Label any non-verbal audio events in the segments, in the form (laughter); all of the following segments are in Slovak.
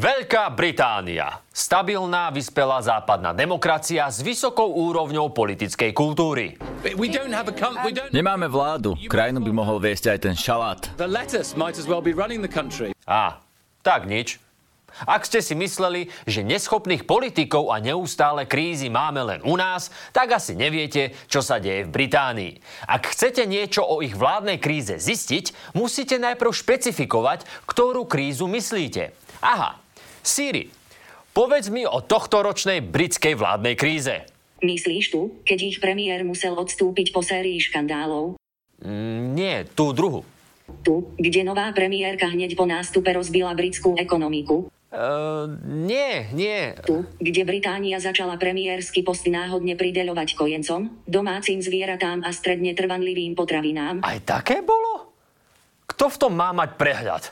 Veľká Británia. Stabilná, vyspelá západná demokracia s vysokou úrovňou politickej kultúry. Nemáme vládu. Krajinu by mohol viesť aj ten šalát. Á, tak nič. Ak ste si mysleli, že neschopných politikov a neustále krízy máme len u nás, tak asi neviete, čo sa deje v Británii. Ak chcete niečo o ich vládnej kríze zistiť, musíte najprv špecifikovať, ktorú krízu myslíte. Aha, Siri, povedz mi o tohtoročnej britskej vládnej kríze. Myslíš tu, keď ich premiér musel odstúpiť po sérii škandálov? Mm, nie, tú druhu. Tu, kde nová premiérka hneď po nástupe rozbila britskú ekonomiku? Uh, nie, nie. Tu, kde Británia začala premiérsky post náhodne prideľovať kojencom, domácim zvieratám a stredne trvanlivým potravinám. Aj také bolo? Kto v tom má mať prehľad?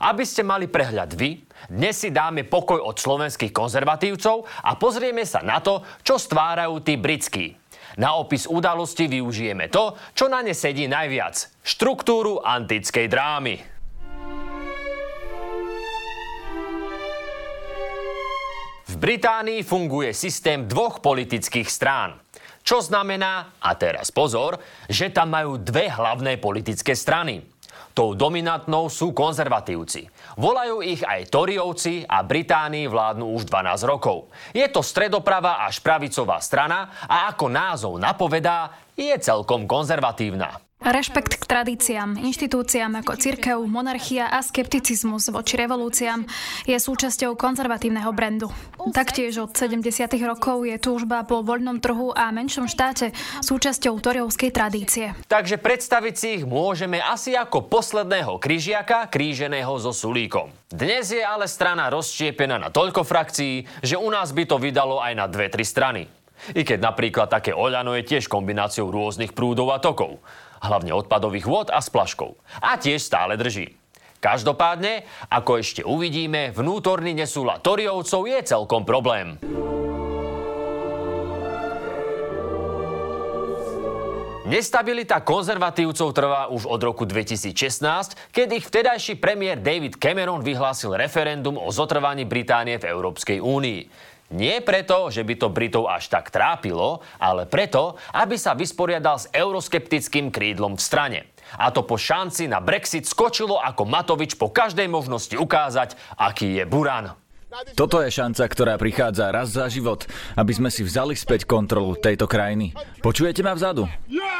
Aby ste mali prehľad vy, dnes si dáme pokoj od slovenských konzervatívcov a pozrieme sa na to, čo stvárajú tí britskí. Na opis udalosti využijeme to, čo na ne sedí najviac. Štruktúru antickej drámy. V Británii funguje systém dvoch politických strán. Čo znamená, a teraz pozor, že tam majú dve hlavné politické strany. Tou dominantnou sú konzervatívci. Volajú ich aj Toriovci a Británii vládnu už 12 rokov. Je to stredoprava až pravicová strana a ako názov napovedá, je celkom konzervatívna. Rešpekt k tradíciám, inštitúciám ako cirkev, monarchia a skepticizmus voči revolúciám je súčasťou konzervatívneho brandu. Taktiež od 70. rokov je túžba po voľnom trhu a menšom štáte súčasťou toriovskej tradície. Takže predstaviť si ich môžeme asi ako posledného kryžiaka kríženého so sulíkom. Dnes je ale strana rozštiepená na toľko frakcií, že u nás by to vydalo aj na dve, tri strany. I keď napríklad také Oľano je tiež kombináciou rôznych prúdov a tokov hlavne odpadových vôd a splaškov. A tiež stále drží. Každopádne, ako ešte uvidíme, vnútorný nesúla Toriovcov je celkom problém. Nestabilita konzervatívcov trvá už od roku 2016, keď ich vtedajší premiér David Cameron vyhlásil referendum o zotrvaní Británie v Európskej únii. Nie preto, že by to Britov až tak trápilo, ale preto, aby sa vysporiadal s euroskeptickým krídlom v strane. A to po šanci na Brexit skočilo ako Matovič po každej možnosti ukázať, aký je buran. Toto je šanca, ktorá prichádza raz za život, aby sme si vzali späť kontrolu tejto krajiny. Počujete ma vzadu? Yeah!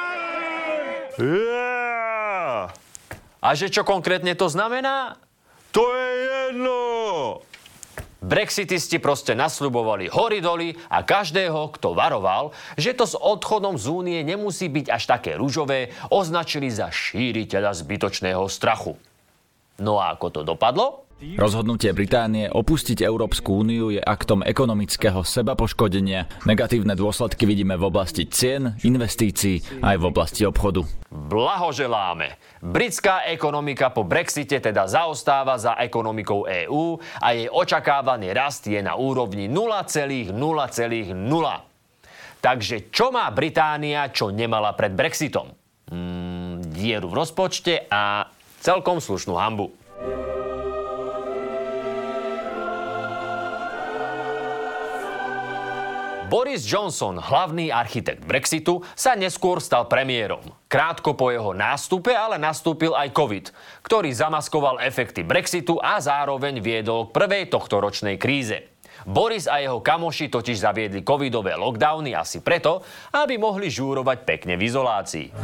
A že čo konkrétne to znamená? To je jedno! Brexitisti proste nasľubovali hory doly a každého, kto varoval, že to s odchodom z únie nemusí byť až také rúžové, označili za šíriteľa zbytočného strachu. No a ako to dopadlo? Rozhodnutie Británie opustiť Európsku úniu je aktom ekonomického sebapoškodenia. Negatívne dôsledky vidíme v oblasti cien, investícií aj v oblasti obchodu. Blahoželáme! Britská ekonomika po Brexite teda zaostáva za ekonomikou EÚ a jej očakávaný rast je na úrovni 0,0,0. Takže čo má Británia, čo nemala pred Brexitom? Mm, dieru v rozpočte a celkom slušnú hambu. Boris Johnson, hlavný architekt Brexitu, sa neskôr stal premiérom. Krátko po jeho nástupe ale nastúpil aj COVID, ktorý zamaskoval efekty Brexitu a zároveň viedol k prvej tohtoročnej kríze. Boris a jeho kamoši totiž zaviedli covidové lockdowny asi preto, aby mohli žúrovať pekne v izolácii.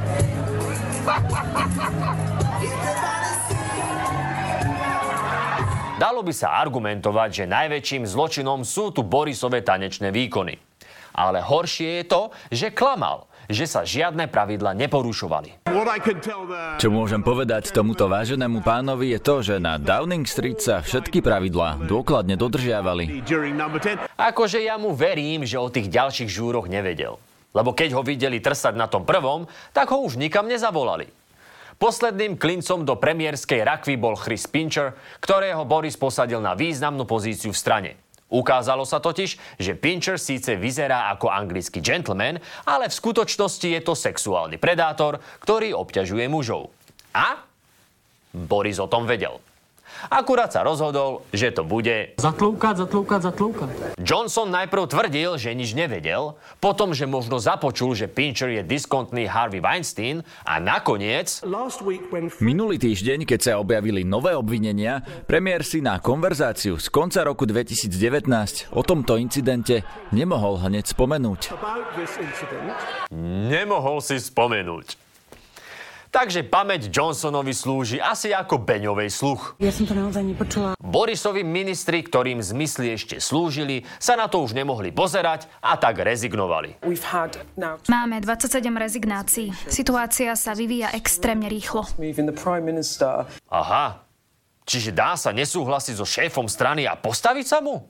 Dalo by sa argumentovať, že najväčším zločinom sú tu Borisové tanečné výkony. Ale horšie je to, že klamal že sa žiadne pravidla neporušovali. Čo môžem povedať tomuto váženému pánovi je to, že na Downing Street sa všetky pravidlá dôkladne dodržiavali. Akože ja mu verím, že o tých ďalších žúroch nevedel. Lebo keď ho videli trsať na tom prvom, tak ho už nikam nezavolali. Posledným klincom do premiérskej rakvy bol Chris Pincher, ktorého Boris posadil na významnú pozíciu v strane. Ukázalo sa totiž, že Pincher síce vyzerá ako anglický gentleman, ale v skutočnosti je to sexuálny predátor, ktorý obťažuje mužov. A Boris o tom vedel. Akurát sa rozhodol, že to bude... Zatloukať, zatloukať, zatloukať. Johnson najprv tvrdil, že nič nevedel, potom, že možno započul, že Pincher je diskontný Harvey Weinstein a nakoniec... Minulý týždeň, keď sa objavili nové obvinenia, premiér si na konverzáciu z konca roku 2019 o tomto incidente nemohol hneď spomenúť. Nemohol si spomenúť. Takže pamäť Johnsonovi slúži asi ako Beňovej sluch. Ja som to naozaj nepočula. Borisovi ministri, ktorým zmysly ešte slúžili, sa na to už nemohli pozerať a tak rezignovali. Máme 27 rezignácií. Situácia sa vyvíja extrémne rýchlo. Aha, čiže dá sa nesúhlasiť so šéfom strany a postaviť sa mu?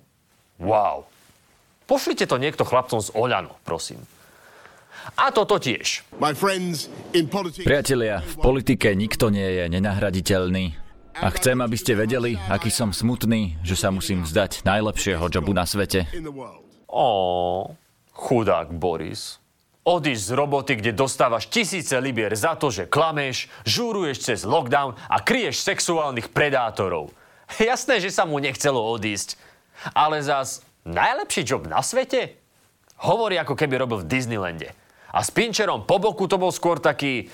Wow. Pošlite to niekto chlapcom z Oľano, prosím. A toto tiež. Priatelia, v politike nikto nie je nenahraditeľný. A chcem, aby ste vedeli, aký som smutný, že sa musím vzdať najlepšieho jobu na svete. Ó, chudák Boris. Odísť z roboty, kde dostávaš tisíce libier za to, že klameš, žúruješ cez lockdown a kryješ sexuálnych predátorov. Jasné, že sa mu nechcelo odísť. Ale zas najlepší job na svete? Hovorí, ako keby robil v Disneylande. A s Pincherom po boku to bol skôr taký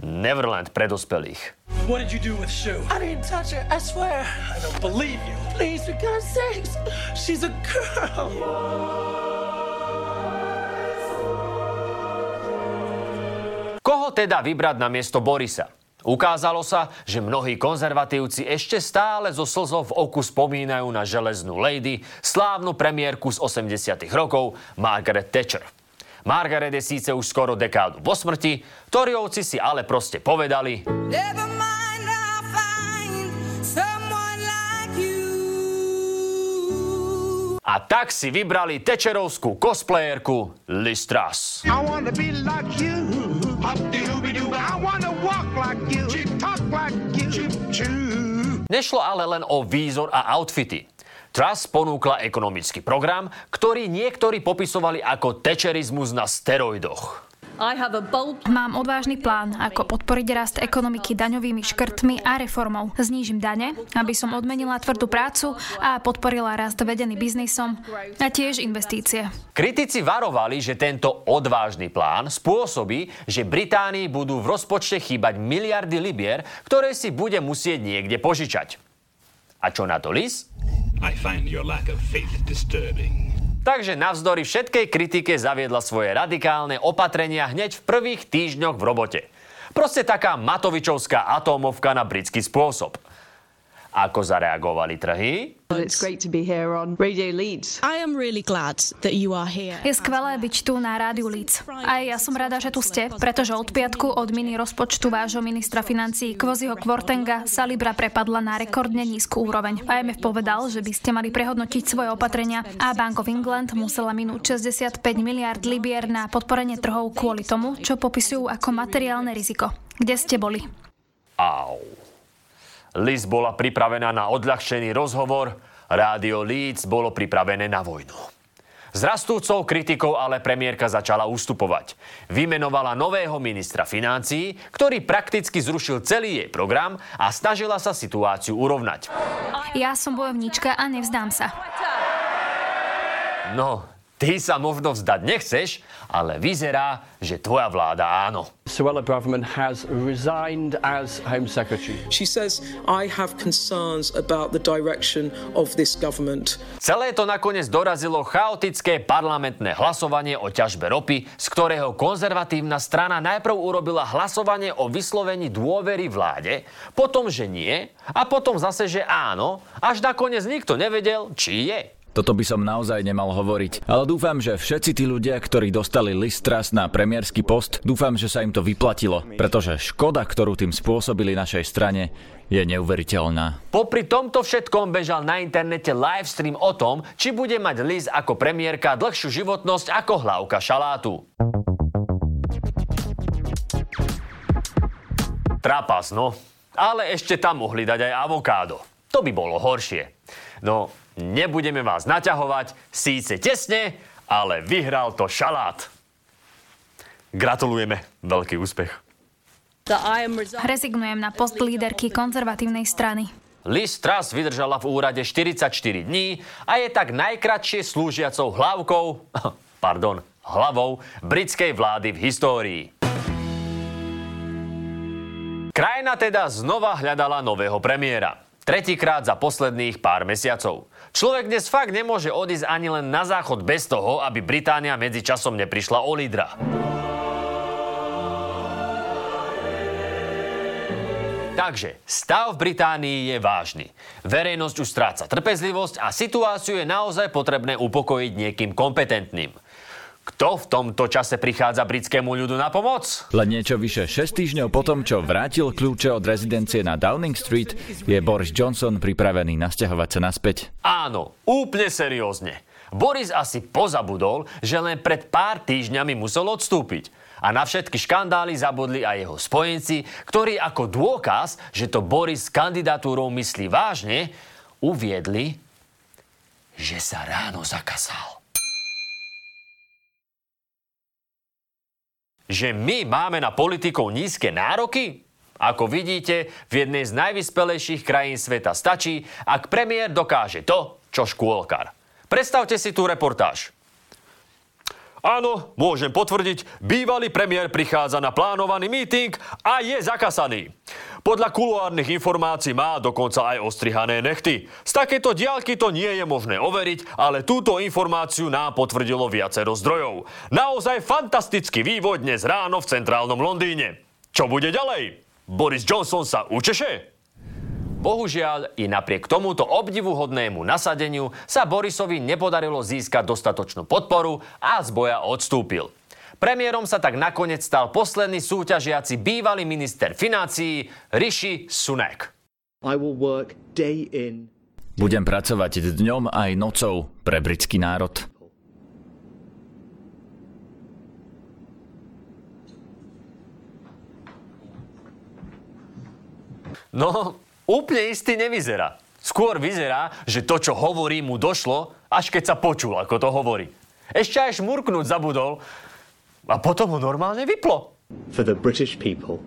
Neverland pre dospelých. What did you do with Sue? I didn't touch her, I swear. I don't believe you. Please, for God's sakes. She's a girl. Koho teda vybrať na miesto Borisa? Ukázalo sa, že mnohí konzervatívci ešte stále zo slzov v oku spomínajú na železnú lady, slávnu premiérku z 80 rokov Margaret Thatcher. Margaret je síce už skoro dekádu po smrti, Toriovci si ale proste povedali a tak si vybrali tečerovskú cosplayerku Liz Truss. Nešlo ale len o výzor a outfity. Truss ponúkla ekonomický program, ktorý niektorí popisovali ako tečerizmus na steroidoch. Mám odvážny plán, ako podporiť rast ekonomiky daňovými škrtmi a reformou. Znížim dane, aby som odmenila tvrdú prácu a podporila rast vedený biznisom a tiež investície. Kritici varovali, že tento odvážny plán spôsobí, že Británii budú v rozpočte chýbať miliardy libier, ktoré si bude musieť niekde požičať. A čo na to Liz? I find your lack of faith disturbing. Takže navzdory všetkej kritike zaviedla svoje radikálne opatrenia hneď v prvých týždňoch v robote. Proste taká Matovičovská atómovka na britský spôsob. Ako zareagovali trhy? Je skvelé byť tu na rádiu Leeds. A ja som rada, že tu ste, pretože od piatku od mini rozpočtu vášho ministra financí Kvoziho Kvortenga sa Libra prepadla na rekordne nízku úroveň. IMF povedal, že by ste mali prehodnotiť svoje opatrenia a Bank of England musela minúť 65 miliard libier na podporenie trhov kvôli tomu, čo popisujú ako materiálne riziko. Kde ste boli? Au. Liz bola pripravená na odľahčený rozhovor, rádio Leeds bolo pripravené na vojnu. S rastúcou kritikou ale premiérka začala ustupovať. Vymenovala nového ministra financií, ktorý prakticky zrušil celý jej program a snažila sa situáciu urovnať. Ja som bojovníčka a nevzdám sa. No, Ty sa možno vzdať nechceš, ale vyzerá, že tvoja vláda áno. Suella Braverman has resigned as Home Secretary. She says, I have concerns about the direction of this government. Celé to nakoniec dorazilo chaotické parlamentné hlasovanie o ťažbe ropy, z ktorého konzervatívna strana najprv urobila hlasovanie o vyslovení dôvery vláde, potom, že nie, a potom zase, že áno, až nakoniec nikto nevedel, či je. Toto by som naozaj nemal hovoriť. Ale dúfam, že všetci tí ľudia, ktorí dostali listras na premiérsky post, dúfam, že sa im to vyplatilo. Pretože škoda, ktorú tým spôsobili našej strane, je neuveriteľná. Popri tomto všetkom bežal na internete livestream o tom, či bude mať Liz ako premiérka dlhšiu životnosť ako hlavka šalátu. Trapas, no. Ale ešte tam mohli dať aj avokádo. To by bolo horšie. No, Nebudeme vás naťahovať, síce tesne, ale vyhral to šalát. Gratulujeme, veľký úspech. Rezignujem na post líderky konzervatívnej strany. Liz Truss vydržala v úrade 44 dní a je tak najkratšie slúžiacou hlavkou, (laughs) pardon, hlavou britskej vlády v histórii. Krajina teda znova hľadala nového premiéra. Tretíkrát za posledných pár mesiacov. Človek dnes fakt nemôže odísť ani len na záchod bez toho, aby Británia medzi časom neprišla o lídra. Takže stav v Británii je vážny. Verejnosť už stráca trpezlivosť a situáciu je naozaj potrebné upokojiť niekým kompetentným. Kto v tomto čase prichádza britskému ľudu na pomoc? Len niečo vyše 6 týždňov potom, čo vrátil kľúče od rezidencie na Downing Street, je Boris Johnson pripravený nasťahovať sa naspäť. Áno, úplne seriózne. Boris asi pozabudol, že len pred pár týždňami musel odstúpiť. A na všetky škandály zabudli aj jeho spojenci, ktorí ako dôkaz, že to Boris s kandidatúrou myslí vážne, uviedli, že sa ráno zakasal. Že my máme na politikov nízke nároky? Ako vidíte, v jednej z najvyspelejších krajín sveta stačí, ak premiér dokáže to, čo škôlkar. Predstavte si tú reportáž. Áno, môžem potvrdiť, bývalý premiér prichádza na plánovaný meeting a je zakasaný. Podľa kuluárnych informácií má dokonca aj ostrihané nechty. Z takéto diálky to nie je možné overiť, ale túto informáciu nám potvrdilo viacero zdrojov. Naozaj fantastický vývoj dnes ráno v centrálnom Londýne. Čo bude ďalej? Boris Johnson sa učeše? Bohužiaľ, i napriek tomuto obdivuhodnému nasadeniu sa Borisovi nepodarilo získať dostatočnú podporu a z boja odstúpil. Premiérom sa tak nakoniec stal posledný súťažiaci bývalý minister financií Rishi Sunak. I will work day in. Budem pracovať dňom aj nocou pre britský národ. No, úplne istý nevyzerá. Skôr vyzerá, že to, čo hovorí, mu došlo, až keď sa počul, ako to hovorí. Ešte aj šmurknúť zabudol a potom ho normálne vyplo. For the British people.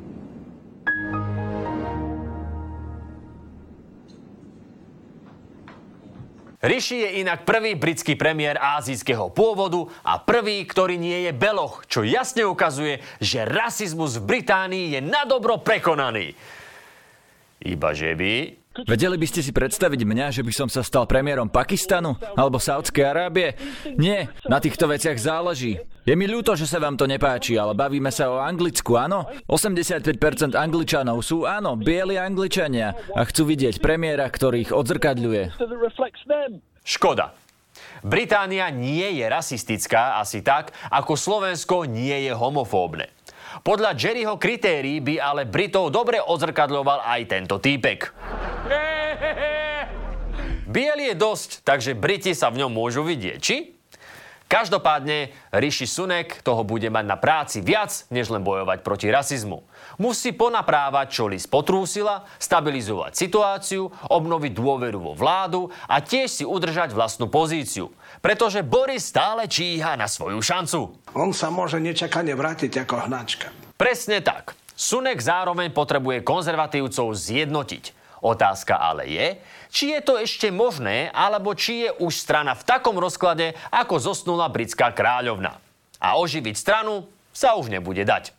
Rishi je inak prvý britský premiér ázijského pôvodu a prvý, ktorý nie je beloch, čo jasne ukazuje, že rasizmus v Británii je nadobro prekonaný. Ibaže by... Vedeli by ste si predstaviť mňa, že by som sa stal premiérom Pakistanu alebo Saudskej Arábie? Nie, na týchto veciach záleží. Je mi ľúto, že sa vám to nepáči, ale bavíme sa o Anglicku, áno? 85% Angličanov sú, áno, bieli Angličania a chcú vidieť premiéra, ktorý ich odzrkadľuje. Škoda. Británia nie je rasistická asi tak, ako Slovensko nie je homofóbne. Podľa Jerryho kritérií by ale Britov dobre odzrkadľoval aj tento týpek. Biel je dosť, takže Briti sa v ňom môžu vidieť, či? Každopádne Rishi Sunek toho bude mať na práci viac, než len bojovať proti rasizmu. Musí ponaprávať, čo Liz potrúsila, stabilizovať situáciu, obnoviť dôveru vo vládu a tiež si udržať vlastnú pozíciu. Pretože Boris stále číha na svoju šancu. On sa môže nečakane vrátiť ako hnačka. Presne tak. Sunek zároveň potrebuje konzervatívcov zjednotiť. Otázka ale je, či je to ešte možné, alebo či je už strana v takom rozklade, ako zosnula britská kráľovna. A oživiť stranu sa už nebude dať.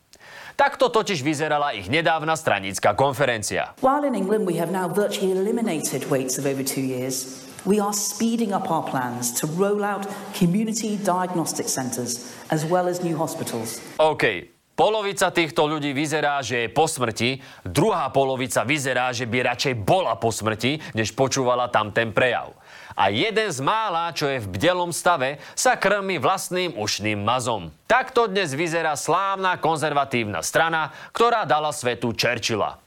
Takto totiž vyzerala ich nedávna stranická konferencia. While in England we have now virtually eliminated waits of over two years, we are speeding up our plans to roll out community diagnostic centres as well as new hospitals. OK, Polovica týchto ľudí vyzerá, že je po smrti, druhá polovica vyzerá, že by radšej bola po smrti, než počúvala tam ten prejav. A jeden z mála, čo je v bdelom stave, sa krmi vlastným ušným mazom. Takto dnes vyzerá slávna konzervatívna strana, ktorá dala svetu Churchilla.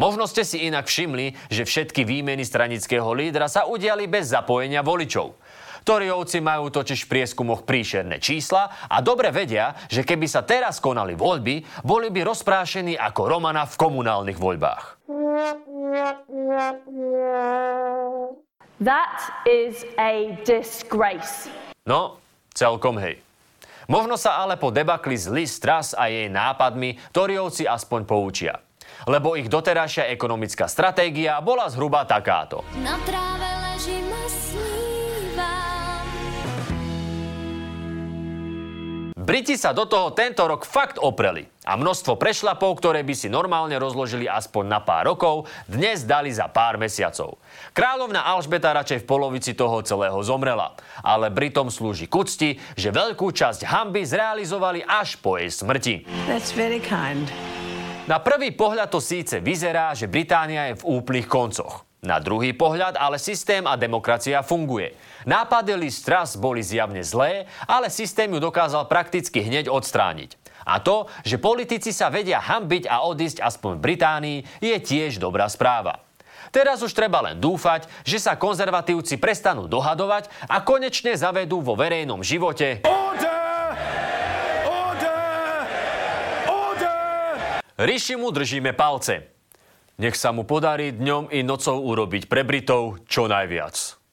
Možno ste si inak všimli, že všetky výmeny stranického lídra sa udiali bez zapojenia voličov. Toriovci majú totiž v prieskumoch príšerné čísla a dobre vedia, že keby sa teraz konali voľby, boli by rozprášení ako Romana v komunálnych voľbách. That is a disgrace. No, celkom hej. Možno sa ale po debakli z Liz Truss a jej nápadmi Toriovci aspoň poučia. lebo ich doterajšia ekonomická stratégia bola zhruba takáto. Na tráve Briti sa do toho tento rok fakt opreli a množstvo prešlapov, ktoré by si normálne rozložili aspoň na pár rokov, dnes dali za pár mesiacov. Kráľovna Alžbeta radšej v polovici toho celého zomrela, ale Britom slúži k úcti, že veľkú časť hamby zrealizovali až po jej smrti. That's very kind. Na prvý pohľad to síce vyzerá, že Británia je v úplných koncoch. Na druhý pohľad ale systém a demokracia funguje. Nápady Truss boli zjavne zlé, ale systém ju dokázal prakticky hneď odstrániť. A to, že politici sa vedia hambiť a odísť aspoň v Británii, je tiež dobrá správa. Teraz už treba len dúfať, že sa konzervatívci prestanú dohadovať a konečne zavedú vo verejnom živote Ríši mu držíme palce. Nech sa mu podarí dňom i nocou urobiť pre Britov čo najviac.